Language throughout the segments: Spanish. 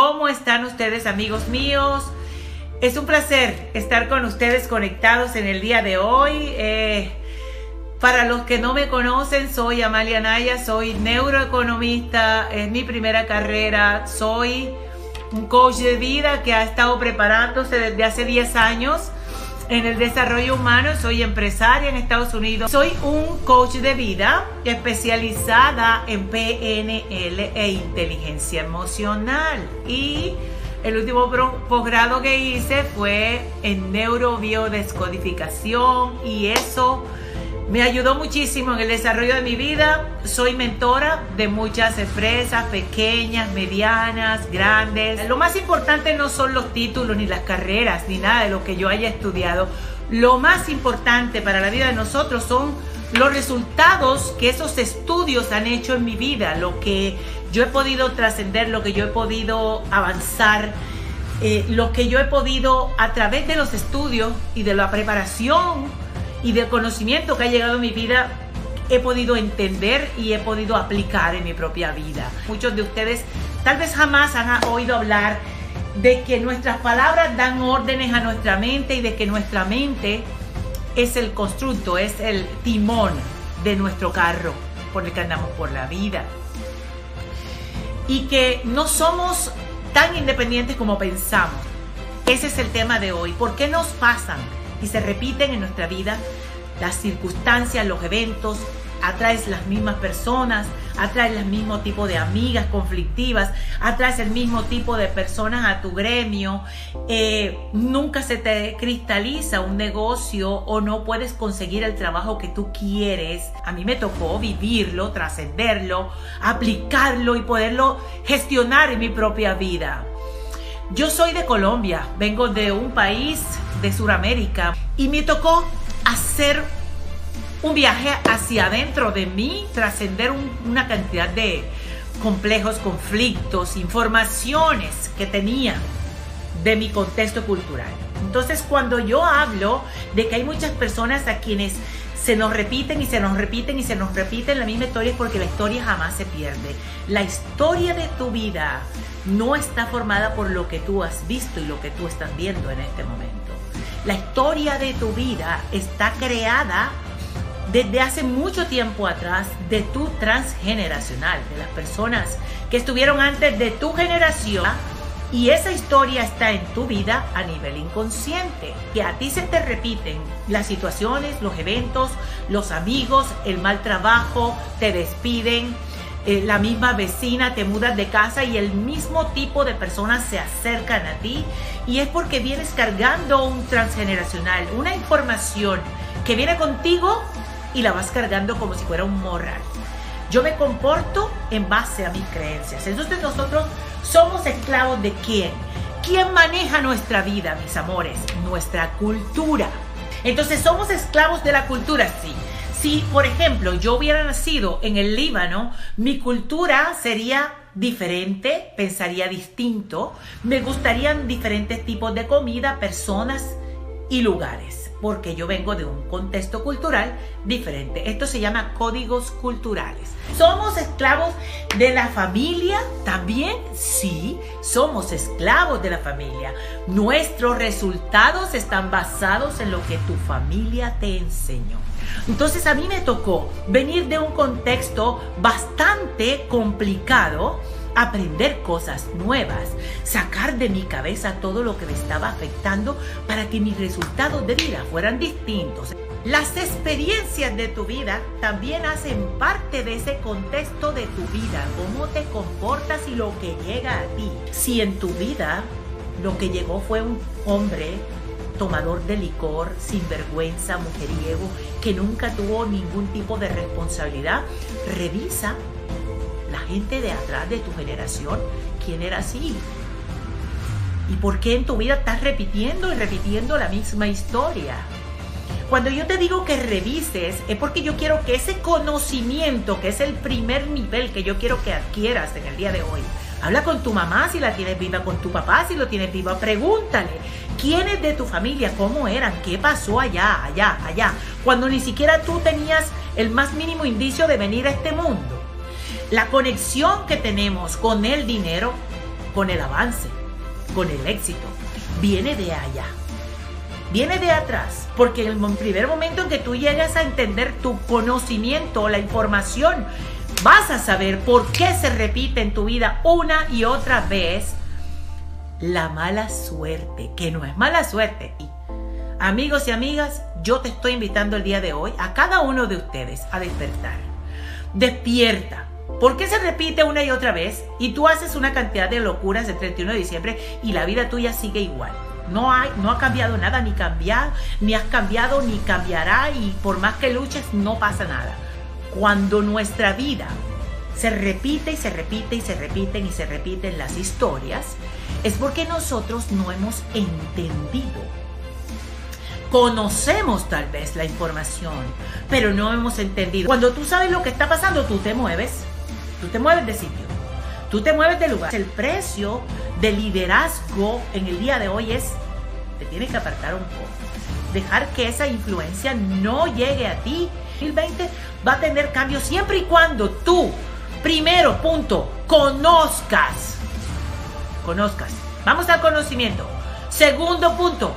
¿Cómo están ustedes amigos míos? Es un placer estar con ustedes conectados en el día de hoy. Eh, para los que no me conocen, soy Amalia Naya, soy neuroeconomista, es mi primera carrera, soy un coach de vida que ha estado preparándose desde hace 10 años en el desarrollo humano, soy empresaria en Estados Unidos, soy un coach de vida especializada en PNL e inteligencia emocional. Y el último posgrado que hice fue en neurobiodescodificación y eso me ayudó muchísimo en el desarrollo de mi vida. Soy mentora de muchas empresas, pequeñas, medianas, grandes. Lo más importante no son los títulos ni las carreras ni nada de lo que yo haya estudiado. Lo más importante para la vida de nosotros son los resultados que esos estudios han hecho en mi vida, lo que yo he podido trascender, lo que yo he podido avanzar, eh, lo que yo he podido a través de los estudios y de la preparación y del conocimiento que ha llegado a mi vida he podido entender y he podido aplicar en mi propia vida. Muchos de ustedes tal vez jamás han oído hablar de que nuestras palabras dan órdenes a nuestra mente y de que nuestra mente es el constructo, es el timón de nuestro carro por el que andamos por la vida. Y que no somos tan independientes como pensamos. Ese es el tema de hoy. ¿Por qué nos pasan y se repiten en nuestra vida las circunstancias, los eventos, atraes las mismas personas, atraes el mismo tipo de amigas conflictivas, atraes el mismo tipo de personas a tu gremio, eh, nunca se te cristaliza un negocio o no puedes conseguir el trabajo que tú quieres. A mí me tocó vivirlo, trascenderlo, aplicarlo y poderlo gestionar en mi propia vida. Yo soy de Colombia, vengo de un país de Sudamérica y me tocó hacer un viaje hacia adentro de mí, trascender una cantidad de complejos conflictos, informaciones que tenía de mi contexto cultural. Entonces, cuando yo hablo de que hay muchas personas a quienes se nos repiten y se nos repiten y se nos repiten la misma historia porque la historia jamás se pierde. La historia de tu vida no está formada por lo que tú has visto y lo que tú estás viendo en este momento. La historia de tu vida está creada desde hace mucho tiempo atrás de tu transgeneracional, de las personas que estuvieron antes de tu generación. Y esa historia está en tu vida a nivel inconsciente, que a ti se te repiten las situaciones, los eventos, los amigos, el mal trabajo, te despiden, eh, la misma vecina, te mudas de casa y el mismo tipo de personas se acercan a ti y es porque vienes cargando un transgeneracional, una información que viene contigo y la vas cargando como si fuera un morral. Yo me comporto en base a mis creencias. Entonces nosotros somos esclavos de quién? ¿Quién maneja nuestra vida, mis amores? Nuestra cultura. Entonces somos esclavos de la cultura, sí. Si, por ejemplo, yo hubiera nacido en el Líbano, mi cultura sería diferente, pensaría distinto, me gustarían diferentes tipos de comida, personas y lugares, porque yo vengo de un contexto cultural diferente. Esto se llama códigos culturales. ¿Somos esclavos de la familia? También sí, somos esclavos de la familia. Nuestros resultados están basados en lo que tu familia te enseñó. Entonces a mí me tocó venir de un contexto bastante complicado, aprender cosas nuevas, sacar de mi cabeza todo lo que me estaba afectando para que mis resultados de vida fueran distintos. Las experiencias de tu vida también hacen parte de ese contexto de tu vida, cómo te comportas y lo que llega a ti. Si en tu vida lo que llegó fue un hombre tomador de licor, sinvergüenza, mujeriego, que nunca tuvo ningún tipo de responsabilidad, revisa gente de atrás de tu generación, quién era así. ¿Y por qué en tu vida estás repitiendo y repitiendo la misma historia? Cuando yo te digo que revises, es porque yo quiero que ese conocimiento, que es el primer nivel que yo quiero que adquieras en el día de hoy, habla con tu mamá si la tienes viva, con tu papá si lo tienes viva, pregúntale, ¿quiénes de tu familia, cómo eran, qué pasó allá, allá, allá, cuando ni siquiera tú tenías el más mínimo indicio de venir a este mundo? La conexión que tenemos con el dinero con el avance, con el éxito. Viene de allá. Viene de atrás. Porque en el primer momento en que tú llegas a entender tu conocimiento, la información, vas a saber por qué se repite en tu vida una y otra vez la mala suerte, que no es mala suerte. Amigos y amigas, yo te estoy invitando el día de hoy a cada uno de ustedes a despertar. Despierta. ¿Por qué se repite una y otra vez y tú haces una cantidad de locuras el 31 de diciembre y la vida tuya sigue igual? No, hay, no ha cambiado nada, ni cambiado, ni has cambiado, ni cambiará y por más que luches no pasa nada. Cuando nuestra vida se repite y se repite y se repiten y se repiten las historias, es porque nosotros no hemos entendido. Conocemos tal vez la información, pero no hemos entendido. Cuando tú sabes lo que está pasando, tú te mueves. Tú te mueves de sitio. Tú te mueves de lugar. El precio de liderazgo en el día de hoy es, te tienes que apartar un poco. Dejar que esa influencia no llegue a ti. 2020 va a tener cambios siempre y cuando tú, primero punto, conozcas conozcas. Vamos al conocimiento. Segundo punto,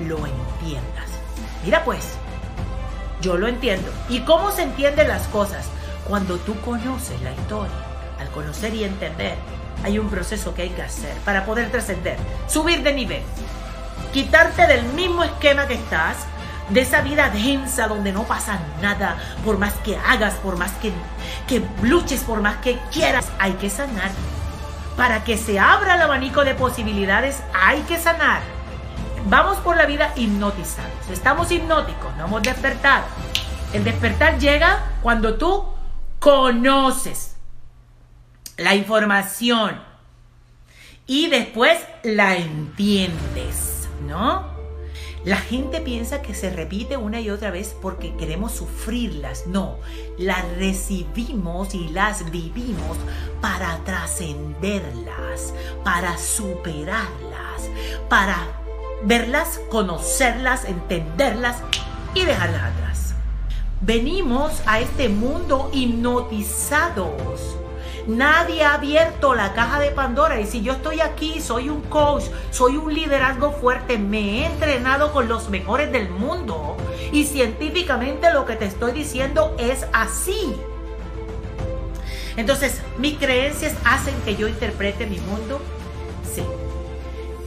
lo entiendas. Mira pues, yo lo entiendo. ¿Y cómo se entienden las cosas? Cuando tú conoces la historia. Al conocer y entender, hay un proceso que hay que hacer para poder trascender, subir de nivel, quitarte del mismo esquema que estás, de esa vida densa donde no pasa nada, por más que hagas, por más que, que luches, por más que quieras, hay que sanar para que se abra el abanico de posibilidades hay que sanar. Vamos por la vida hipnotizados. Estamos hipnóticos, no hemos despertado. El despertar llega cuando tú conoces la información y después la entiendes, ¿no? La gente piensa que se repite una y otra vez porque queremos sufrirlas. No, las recibimos y las vivimos para trascenderlas, para superarlas, para verlas, conocerlas, entenderlas y dejarlas atrás. Venimos a este mundo hipnotizados Nadie ha abierto la caja de Pandora. Y si yo estoy aquí, soy un coach, soy un liderazgo fuerte, me he entrenado con los mejores del mundo. Y científicamente lo que te estoy diciendo es así. Entonces, mis creencias hacen que yo interprete mi mundo. Sí.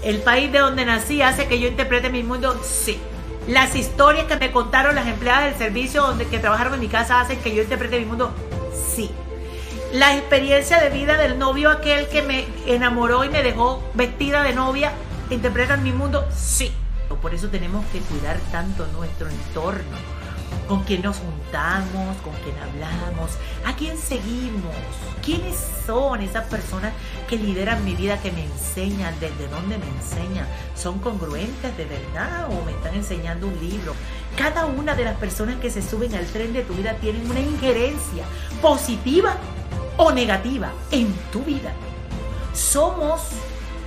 El país de donde nací hace que yo interprete mi mundo. Sí. Las historias que me contaron las empleadas del servicio donde que trabajaron en mi casa hacen que yo interprete mi mundo. Sí la experiencia de vida del novio aquel que me enamoró y me dejó vestida de novia, ¿interpretan mi mundo? Sí. Por eso tenemos que cuidar tanto nuestro entorno, con quién nos juntamos, con quién hablamos, a quién seguimos, quiénes son esas personas que lideran mi vida, que me enseñan, desde dónde me enseñan, son congruentes de verdad o me están enseñando un libro. Cada una de las personas que se suben al tren de tu vida tienen una injerencia positiva o negativa en tu vida. Somos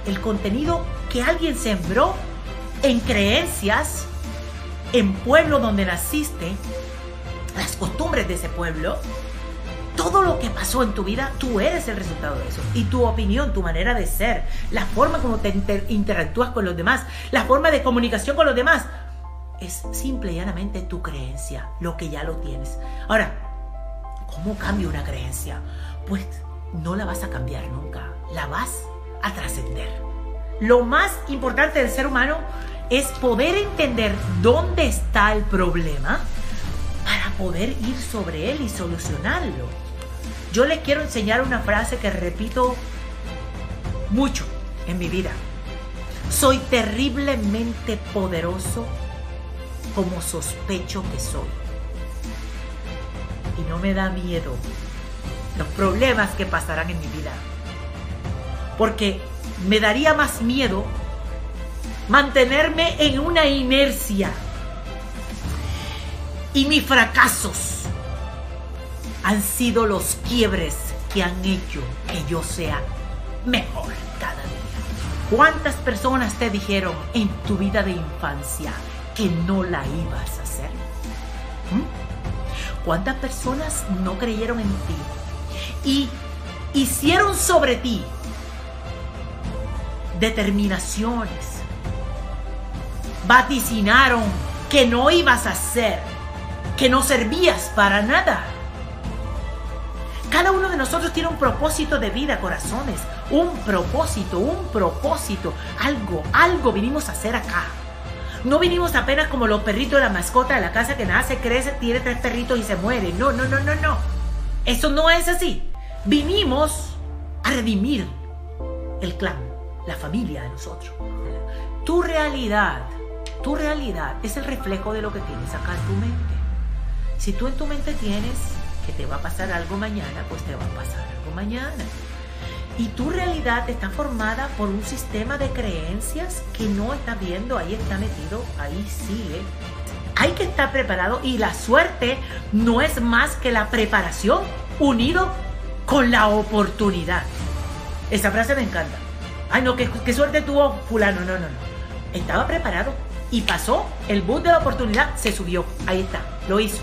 el contenido que alguien sembró en creencias, en pueblo donde naciste, las costumbres de ese pueblo, todo lo que pasó en tu vida, tú eres el resultado de eso. Y tu opinión, tu manera de ser, la forma como te interactúas con los demás, la forma de comunicación con los demás, es simple y llanamente tu creencia, lo que ya lo tienes. Ahora, ¿cómo cambia una creencia? pues no la vas a cambiar nunca, la vas a trascender. Lo más importante del ser humano es poder entender dónde está el problema poder ir sobre él y solucionarlo. Yo les quiero enseñar una frase que repito mucho en mi vida. Soy terriblemente poderoso como sospecho que soy. Y no me da miedo los problemas que pasarán en mi vida. Porque me daría más miedo mantenerme en una inercia. Y mis fracasos han sido los quiebres que han hecho que yo sea mejor cada día. ¿Cuántas personas te dijeron en tu vida de infancia que no la ibas a hacer? ¿Mm? ¿Cuántas personas no creyeron en ti? y hicieron sobre ti determinaciones. Vaticinaron que no ibas a ser, que no servías para nada. Cada uno de nosotros tiene un propósito de vida, corazones. Un propósito, un propósito. Algo, algo vinimos a hacer acá. No vinimos apenas como los perritos de la mascota de la casa que nace, crece, tiene tres perritos y se muere. No, no, no, no, no. Eso no es así. Vinimos a redimir el clan, la familia de nosotros. Tu realidad, tu realidad es el reflejo de lo que tienes acá en tu mente. Si tú en tu mente tienes que te va a pasar algo mañana, pues te va a pasar algo mañana. Y tu realidad está formada por un sistema de creencias que no estás viendo, ahí está metido, ahí sigue. Hay que estar preparado y la suerte no es más que la preparación unido con la oportunidad. Esa frase me encanta. Ay, no, qué, suerte tuvo fulano. No, no, no. Estaba preparado y pasó el bus de la oportunidad, se subió. Ahí está, lo hizo.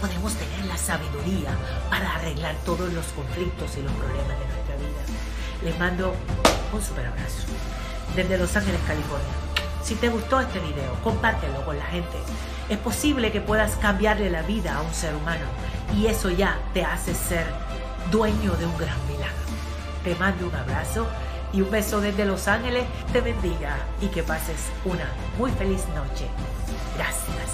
Podemos tener la sabiduría para arreglar todos los conflictos y los problemas de nuestra vida. Les mando un super abrazo desde Los Ángeles, California. Si te gustó este video, compártelo con la gente. Es posible que puedas cambiarle la vida a un ser humano y eso ya te hace ser dueño de un gran milagro. Te mando un abrazo y un beso desde Los Ángeles. Te bendiga y que pases una muy feliz noche. Gracias.